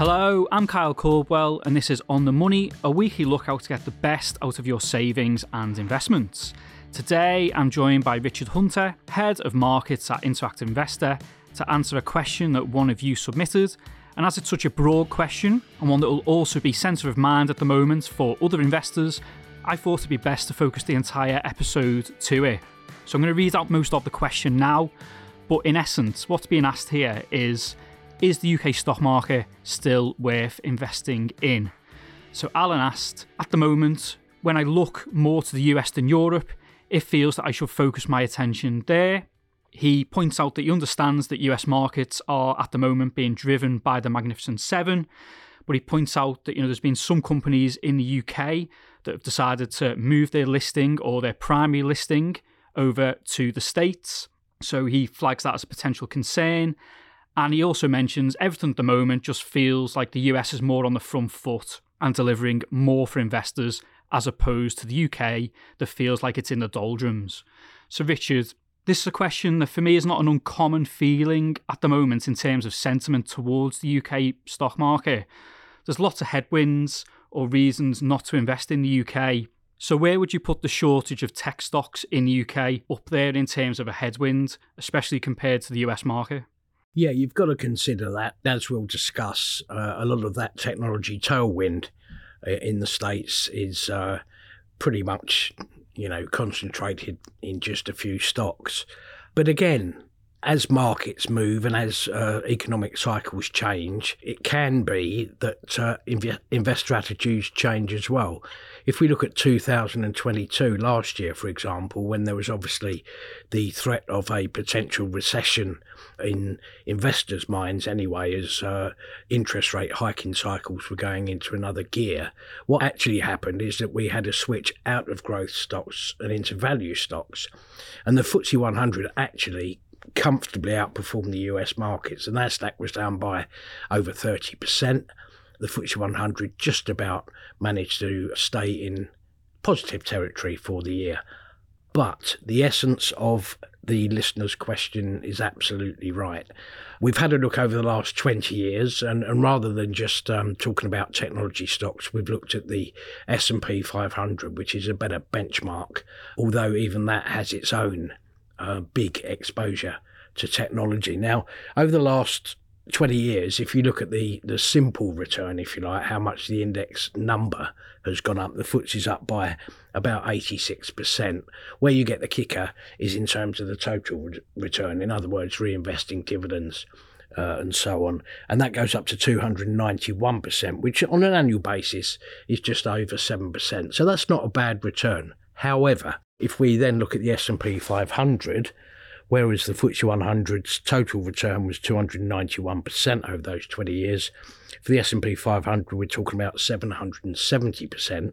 Hello, I'm Kyle Caldwell, and this is On the Money, a weekly look out to get the best out of your savings and investments. Today, I'm joined by Richard Hunter, Head of Markets at Interactive Investor, to answer a question that one of you submitted. And as it's such a broad question, and one that will also be centre of mind at the moment for other investors, I thought it'd be best to focus the entire episode to it. So I'm going to read out most of the question now, but in essence, what's being asked here is is the UK stock market still worth investing in? So Alan asked, at the moment, when I look more to the US than Europe, it feels that I should focus my attention there. He points out that he understands that US markets are at the moment being driven by the Magnificent Seven, but he points out that you know there's been some companies in the UK that have decided to move their listing or their primary listing over to the States. So he flags that as a potential concern. And he also mentions everything at the moment just feels like the US is more on the front foot and delivering more for investors as opposed to the UK that feels like it's in the doldrums. So, Richard, this is a question that for me is not an uncommon feeling at the moment in terms of sentiment towards the UK stock market. There's lots of headwinds or reasons not to invest in the UK. So, where would you put the shortage of tech stocks in the UK up there in terms of a headwind, especially compared to the US market? Yeah, you've got to consider that, as we'll discuss, uh, a lot of that technology tailwind uh, in the States is uh, pretty much, you know, concentrated in just a few stocks. But again, as markets move and as uh, economic cycles change, it can be that uh, inv- investor attitudes change as well if we look at 2022, last year, for example, when there was obviously the threat of a potential recession in investors' minds anyway, as uh, interest rate hiking cycles were going into another gear, what actually happened is that we had a switch out of growth stocks and into value stocks. And the FTSE 100 actually comfortably outperformed the US markets. The Nasdaq was down by over 30% the FTSE 100 just about managed to stay in positive territory for the year. But the essence of the listener's question is absolutely right. We've had a look over the last 20 years, and, and rather than just um, talking about technology stocks, we've looked at the S&P 500, which is a better benchmark, although even that has its own uh, big exposure to technology. Now, over the last 20 years, if you look at the, the simple return, if you like, how much the index number has gone up, the FTSE's up by about 86%. Where you get the kicker is in terms of the total re- return, in other words, reinvesting dividends. Uh, and so on, and that goes up to 291%, which on an annual basis is just over 7%. So that's not a bad return. However, if we then look at the S&P 500, whereas the FTSE 100's total return was 291% over those 20 years. For the S&P 500, we're talking about 770%.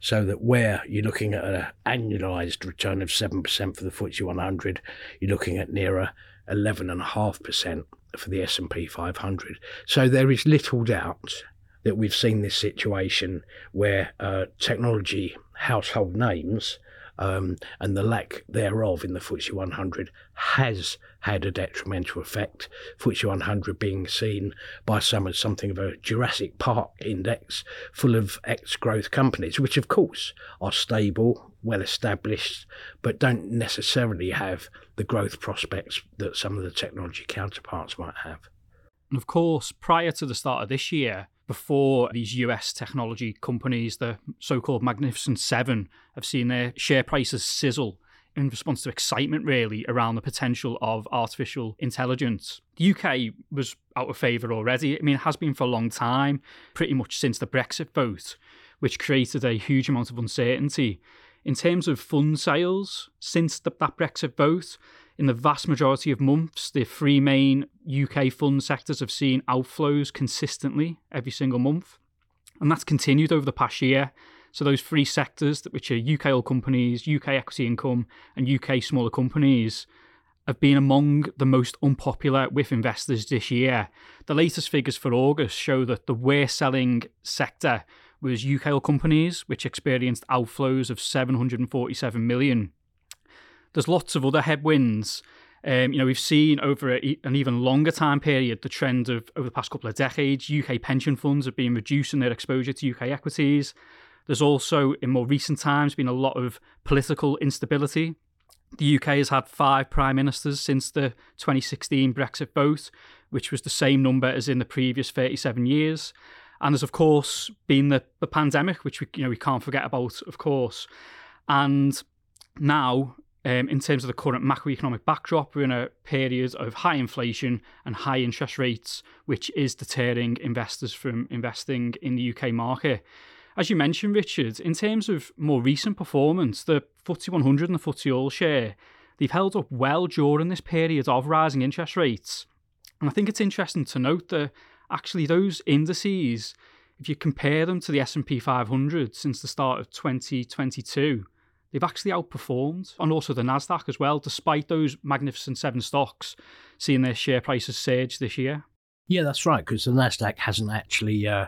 So that where you're looking at an annualized return of 7% for the FTSE 100, you're looking at nearer 11.5% for the S&P 500. So there is little doubt that we've seen this situation where uh, technology household names um, and the lack thereof in the FTSE 100 has had a detrimental effect. FTSE 100 being seen by some as something of a Jurassic Park index full of ex growth companies, which of course are stable, well established, but don't necessarily have the growth prospects that some of the technology counterparts might have. And of course, prior to the start of this year, before these US technology companies, the so called Magnificent Seven, have seen their share prices sizzle in response to excitement, really, around the potential of artificial intelligence. The UK was out of favour already. I mean, it has been for a long time, pretty much since the Brexit vote, which created a huge amount of uncertainty. In terms of fund sales, since the, that Brexit vote, in the vast majority of months, the three main UK fund sectors have seen outflows consistently every single month. And that's continued over the past year. So those three sectors, which are UK all companies, UK equity income, and UK smaller companies, have been among the most unpopular with investors this year. The latest figures for August show that the worst selling sector was UK all companies, which experienced outflows of 747 million. There's lots of other headwinds. Um, you know, we've seen over a, an even longer time period the trend of over the past couple of decades, UK pension funds have been reducing their exposure to UK equities. There's also, in more recent times, been a lot of political instability. The UK has had five prime ministers since the 2016 Brexit vote, which was the same number as in the previous 37 years. And there's of course been the, the pandemic, which we you know we can't forget about, of course. And now um, in terms of the current macroeconomic backdrop, we're in a period of high inflation and high interest rates, which is deterring investors from investing in the UK market. As you mentioned, Richard, in terms of more recent performance, the FTSE 100 and the FTSE All Share, they've held up well during this period of rising interest rates. And I think it's interesting to note that actually those indices, if you compare them to the S&P 500 since the start of 2022, they've actually outperformed, and also the Nasdaq as well, despite those magnificent seven stocks seeing their share prices surge this year. Yeah, that's right, because the Nasdaq hasn't actually uh,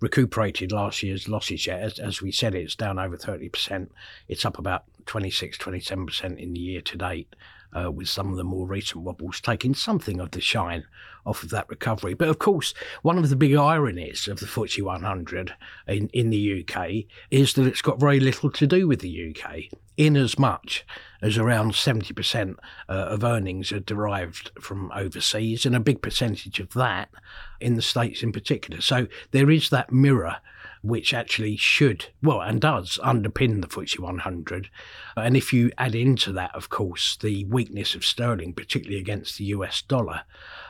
recuperated last year's losses yet. As, as, we said, it's down over 30%. It's up about 26, 27% in the year to date uh, with some of the more recent wobbles taking something of the shine off of that recovery. But of course, one of the big ironies of the FTSE 100 in, in the UK is that it's got very little to do with the UK, in as much as around 70% uh, of earnings are derived from overseas, and a big percentage of that in the States in particular. So there is that mirror which actually should, well, and does underpin the FTSE 100. And if you add into that, of course, the weakness of sterling, particularly against the US dollar,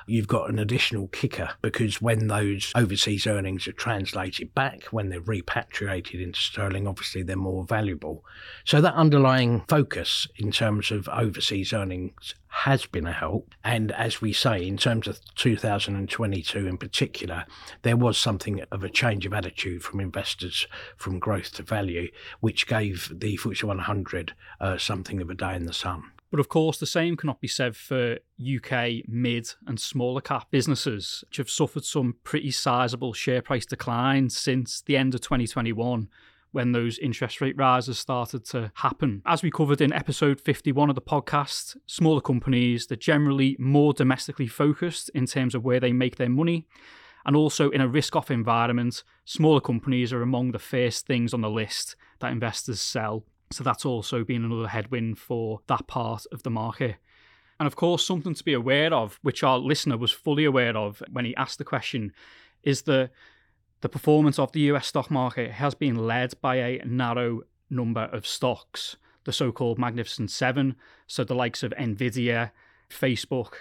you've got an additional kicker because when those overseas earnings are translated back, when they're repatriated into sterling, obviously they're more valuable. So that underlying focus in terms of overseas earnings has been a help. And as we say, in terms of 2022 in particular, there was something of a change of attitude from investors from growth to value, which gave the FTSE 100 uh, something of a day in the sun. But of course, the same cannot be said for UK mid and smaller cap businesses, which have suffered some pretty sizable share price declines since the end of 2021 when those interest rate rises started to happen. As we covered in episode 51 of the podcast, smaller companies, they're generally more domestically focused in terms of where they make their money. And also in a risk off environment, smaller companies are among the first things on the list that investors sell so that's also been another headwind for that part of the market. And of course, something to be aware of, which our listener was fully aware of when he asked the question, is the the performance of the US stock market has been led by a narrow number of stocks, the so-called Magnificent Seven, so the likes of Nvidia, Facebook,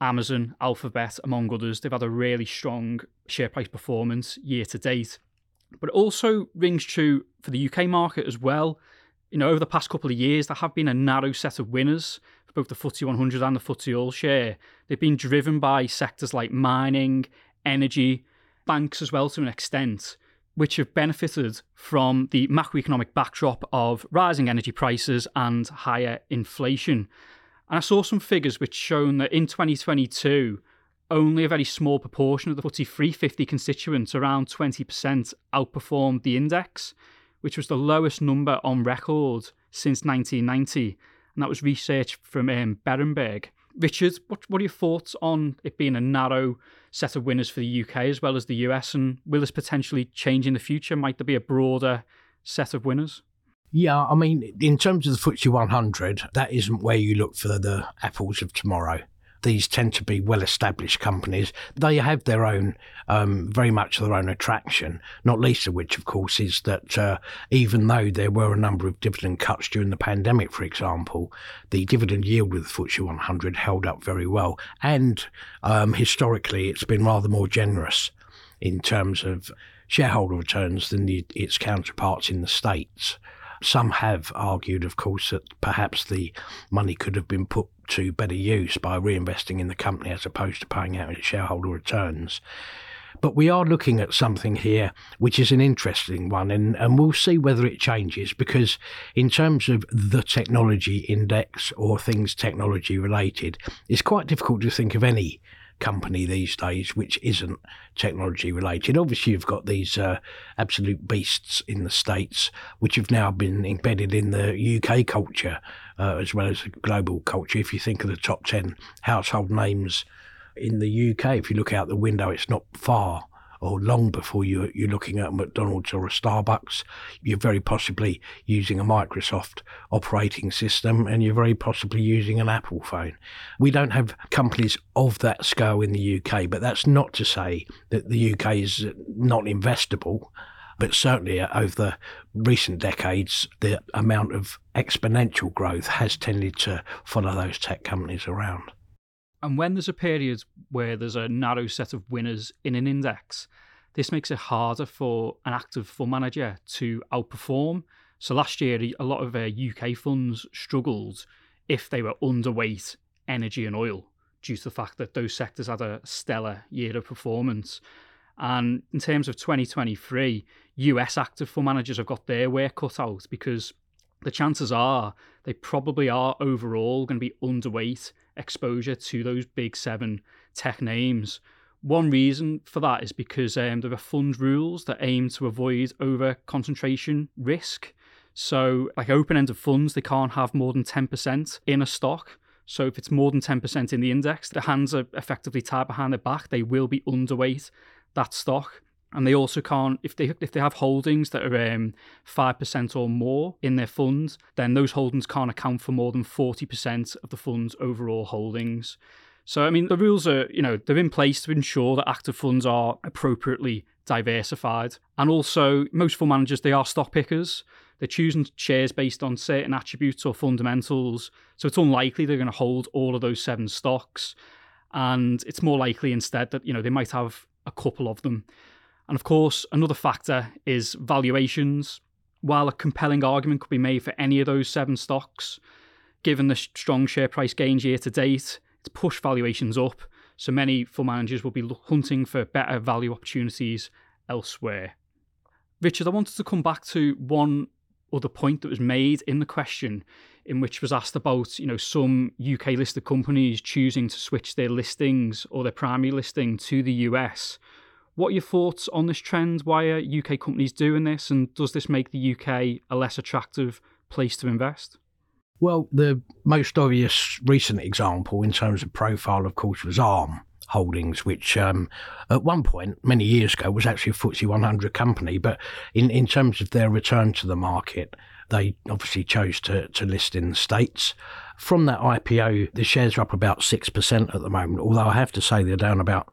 Amazon, Alphabet, among others. They've had a really strong share price performance year to date. But it also rings true for the UK market as well you know, over the past couple of years, there have been a narrow set of winners for both the FTSE 100 and the FTSE All Share. They've been driven by sectors like mining, energy, banks as well to an extent, which have benefited from the macroeconomic backdrop of rising energy prices and higher inflation. And I saw some figures which shown that in 2022, only a very small proportion of the FTSE 350 constituents, around 20%, outperformed the index which was the lowest number on record since 1990. And that was research from um, Berenberg. Richard, what, what are your thoughts on it being a narrow set of winners for the UK as well as the US? And will this potentially change in the future? Might there be a broader set of winners? Yeah, I mean, in terms of the FTSE 100, that isn't where you look for the apples of tomorrow these tend to be well established companies. They have their own, um, very much their own attraction, not least of which, of course, is that uh, even though there were a number of dividend cuts during the pandemic, for example, the dividend yield with the FTSE 100 held up very well. And um, historically, it's been rather more generous in terms of shareholder returns than the, its counterparts in the States. Some have argued, of course, that perhaps the money could have been put to better use by reinvesting in the company as opposed to paying out its shareholder returns. But we are looking at something here which is an interesting one, and, and we'll see whether it changes because, in terms of the technology index or things technology related, it's quite difficult to think of any company these days which isn't technology related. Obviously, you've got these uh, absolute beasts in the States which have now been embedded in the UK culture uh, as well as a global culture. If you think of the top 10 household names in the UK, if you look out the window, it's not far or long before you, you're looking at a McDonald's or a Starbucks. You're very possibly using a Microsoft operating system and you're very possibly using an Apple phone. We don't have companies of that scale in the UK, but that's not to say that the UK is not investable. But certainly over the recent decades, the amount of exponential growth has tended to follow those tech companies around. And when there's a period where there's a narrow set of winners in an index, this makes it harder for an active fund manager to outperform. So last year, a lot of uh, UK funds struggled if they were underweight energy and oil due to the fact that those sectors had a stellar year of performance. And in terms of 2023, US active fund managers have got their work cut out because the chances are they probably are overall going to be underweight exposure to those big seven tech names. One reason for that is because um, there are fund rules that aim to avoid over concentration risk. So, like open ended funds, they can't have more than 10% in a stock. So, if it's more than 10% in the index, the hands are effectively tied behind their back. They will be underweight that stock and they also can't if they if they have holdings that are um, five percent or more in their funds, then those holdings can't account for more than forty percent of the fund's overall holdings. So I mean, the rules are you know they're in place to ensure that active funds are appropriately diversified, and also most fund managers they are stock pickers. They're choosing shares based on certain attributes or fundamentals, so it's unlikely they're going to hold all of those seven stocks, and it's more likely instead that you know they might have a couple of them. And of course, another factor is valuations. While a compelling argument could be made for any of those seven stocks, given the strong share price gains year to date, it's pushed valuations up. So many fund managers will be hunting for better value opportunities elsewhere. Richard, I wanted to come back to one other point that was made in the question, in which was asked about you know some UK listed companies choosing to switch their listings or their primary listing to the US what are your thoughts on this trend? Why are UK companies doing this? And does this make the UK a less attractive place to invest? Well, the most obvious recent example in terms of profile, of course, was ARM Holdings, which um, at one point, many years ago, was actually a FTSE 100 company. But in, in terms of their return to the market, they obviously chose to, to list in the States. From that IPO, the shares are up about 6% at the moment, although I have to say they're down about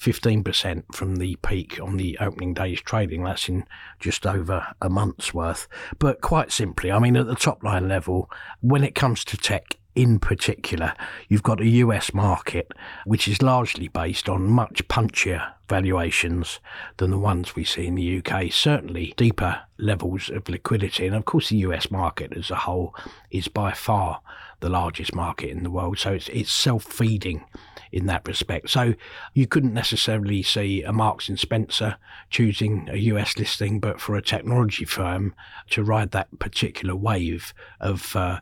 15% from the peak on the opening day's trading. That's in just over a month's worth. But quite simply, I mean, at the top line level, when it comes to tech, in particular, you've got a US market which is largely based on much punchier valuations than the ones we see in the UK. Certainly deeper levels of liquidity. And of course, the US market as a whole is by far the largest market in the world. So it's, it's self feeding in that respect. So you couldn't necessarily see a Marks and Spencer choosing a US listing, but for a technology firm to ride that particular wave of uh,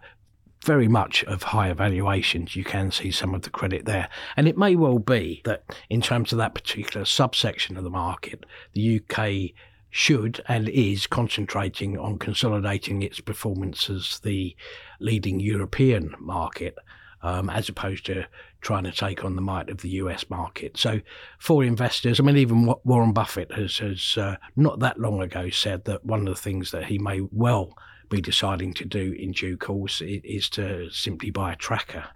very much of higher valuations, you can see some of the credit there. And it may well be that in terms of that particular subsection of the market, the UK should and is concentrating on consolidating its performance as the leading European market um, as opposed to trying to take on the might of the US market. So, for investors, I mean, even Warren Buffett has, has uh, not that long ago said that one of the things that he may well be deciding to do in due course is to simply buy a tracker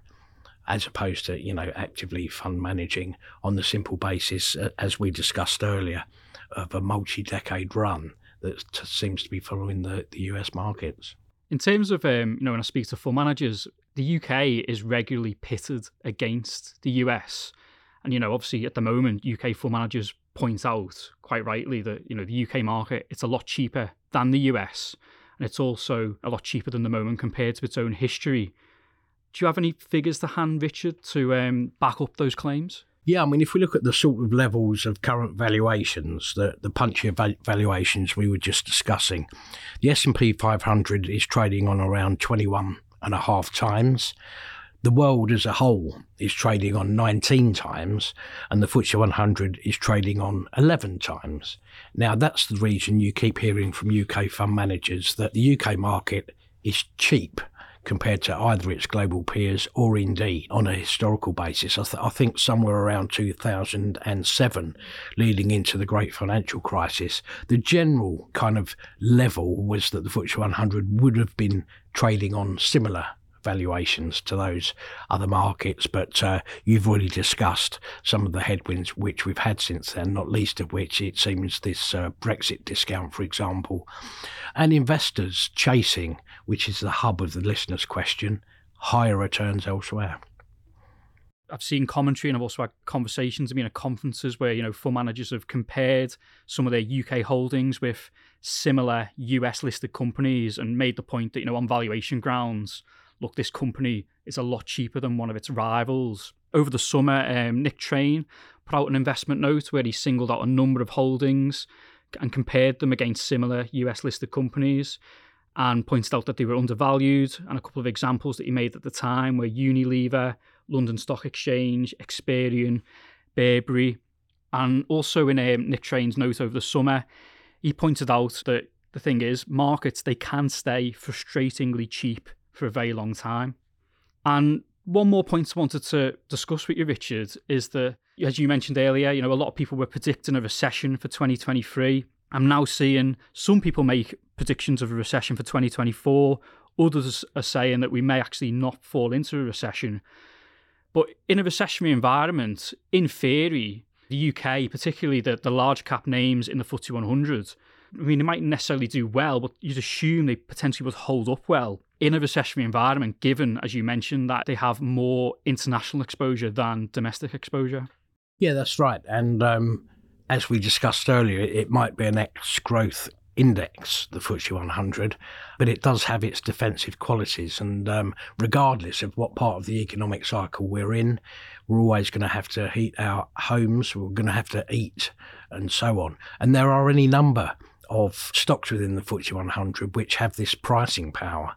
as opposed to you know actively fund managing on the simple basis uh, as we discussed earlier of a multi-decade run that seems to be following the, the US markets. In terms of, um, you know, when I speak to fund managers, the UK is regularly pitted against the US. And, you know, obviously at the moment, UK fund managers point out quite rightly that, you know, the UK market, it's a lot cheaper than the US. And it's also a lot cheaper than the moment compared to its own history. Do you have any figures to hand, Richard, to um, back up those claims? Yeah, I mean, if we look at the sort of levels of current valuations, the the punchier valuations we were just discussing, the S and P 500 is trading on around 21 and a half times. The world as a whole is trading on 19 times, and the FTSE 100 is trading on 11 times. Now, that's the reason you keep hearing from UK fund managers that the UK market is cheap compared to either its global peers or indeed on a historical basis. I, th- I, think somewhere around 2007, leading into the great financial crisis, the general kind of level was that the FTSE 100 would have been trading on similar valuations to those other markets. But uh, you've already discussed some of the headwinds which we've had since then, not least of which it seems this uh, Brexit discount, for example, and investors chasing, which is the hub of the listener's question, higher returns elsewhere. I've seen commentary and I've also had conversations. I mean, at conferences where you know fund managers have compared some of their UK holdings with similar US listed companies and made the point that you know on valuation grounds, look, this company is a lot cheaper than one of its rivals. Over the summer, um, Nick Train put out an investment note where he singled out a number of holdings and compared them against similar US listed companies and pointed out that they were undervalued. And a couple of examples that he made at the time were Unilever, London Stock Exchange, Experian, Burberry. And also in um, Nick Train's note over the summer, he pointed out that the thing is, markets, they can stay frustratingly cheap for a very long time. And one more point I wanted to discuss with you, Richard, is that, as you mentioned earlier, you know, a lot of people were predicting a recession for 2023. I'm now seeing some people make predictions of a recession for 2024. Others are saying that we may actually not fall into a recession. But in a recessionary environment, in theory, the UK, particularly the, the large cap names in the FTSE 100, I mean, they might necessarily do well, but you'd assume they potentially would hold up well in a recessionary environment, given, as you mentioned, that they have more international exposure than domestic exposure. Yeah, that's right. And um, as we discussed earlier, it might be an ex growth index, the FTSE 100, but it does have its defensive qualities. And um, regardless of what part of the economic cycle we're in, we're always going to have to heat our homes, we're going to have to eat, and so on. And there are any number of stocks within the FTSE 100 which have this pricing power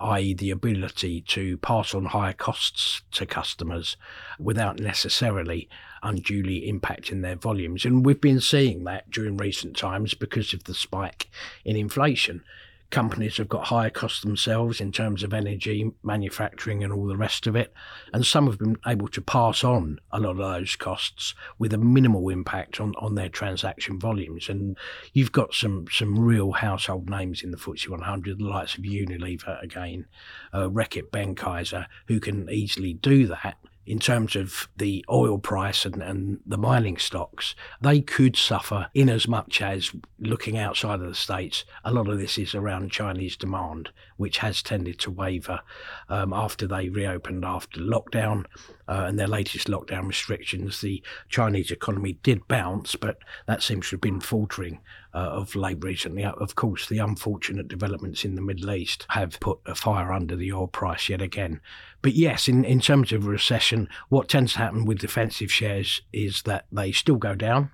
i.e., the ability to pass on higher costs to customers without necessarily unduly impacting their volumes. And we've been seeing that during recent times because of the spike in inflation companies have got higher costs themselves in terms of energy, manufacturing, and all the rest of it. And some have been able to pass on a lot of those costs with a minimal impact on, on their transaction volumes. And you've got some, some real household names in the FTSE 100, the likes of Unilever again, uh, Reckitt Benckiser, who can easily do that in terms of the oil price and, and the mining stocks, they could suffer in as much as looking outside of the States. A lot of this is around Chinese demand, which has tended to waver um, after they reopened after lockdown uh, and their latest lockdown restrictions. The Chinese economy did bounce, but that seems to have been faltering uh, of late recently. Of course, the unfortunate developments in the Middle East have put a fire under the oil price yet again. But yes, in, in terms of recession, what tends to happen with defensive shares is that they still go down.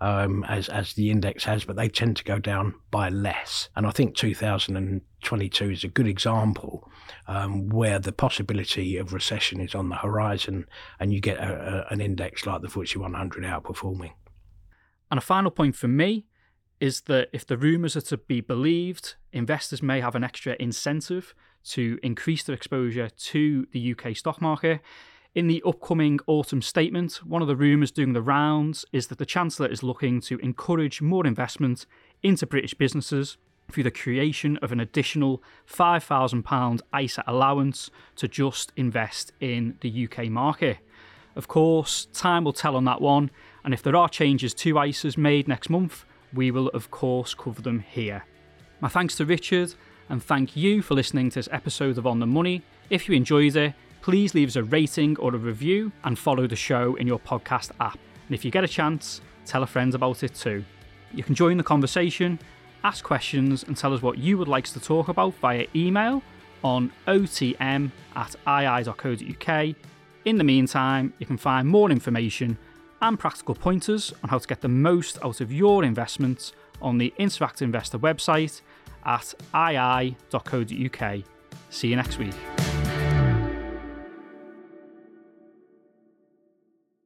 Um, as as the index has, but they tend to go down by less. And I think 2022 is a good example um, where the possibility of recession is on the horizon, and you get a, a, an index like the FTSE 100 outperforming. And a final point for me is that if the rumours are to be believed, investors may have an extra incentive to increase their exposure to the UK stock market. In the upcoming autumn statement, one of the rumours doing the rounds is that the Chancellor is looking to encourage more investment into British businesses through the creation of an additional £5,000 ISA allowance to just invest in the UK market. Of course, time will tell on that one, and if there are changes to ISAs made next month, we will of course cover them here. My thanks to Richard and thank you for listening to this episode of On the Money. If you enjoyed it, please leave us a rating or a review and follow the show in your podcast app. And if you get a chance, tell a friend about it too. You can join the conversation, ask questions, and tell us what you would like us to talk about via email on otm at ii.co.uk. In the meantime, you can find more information and practical pointers on how to get the most out of your investments on the Interactive Investor website at ii.co.uk. See you next week.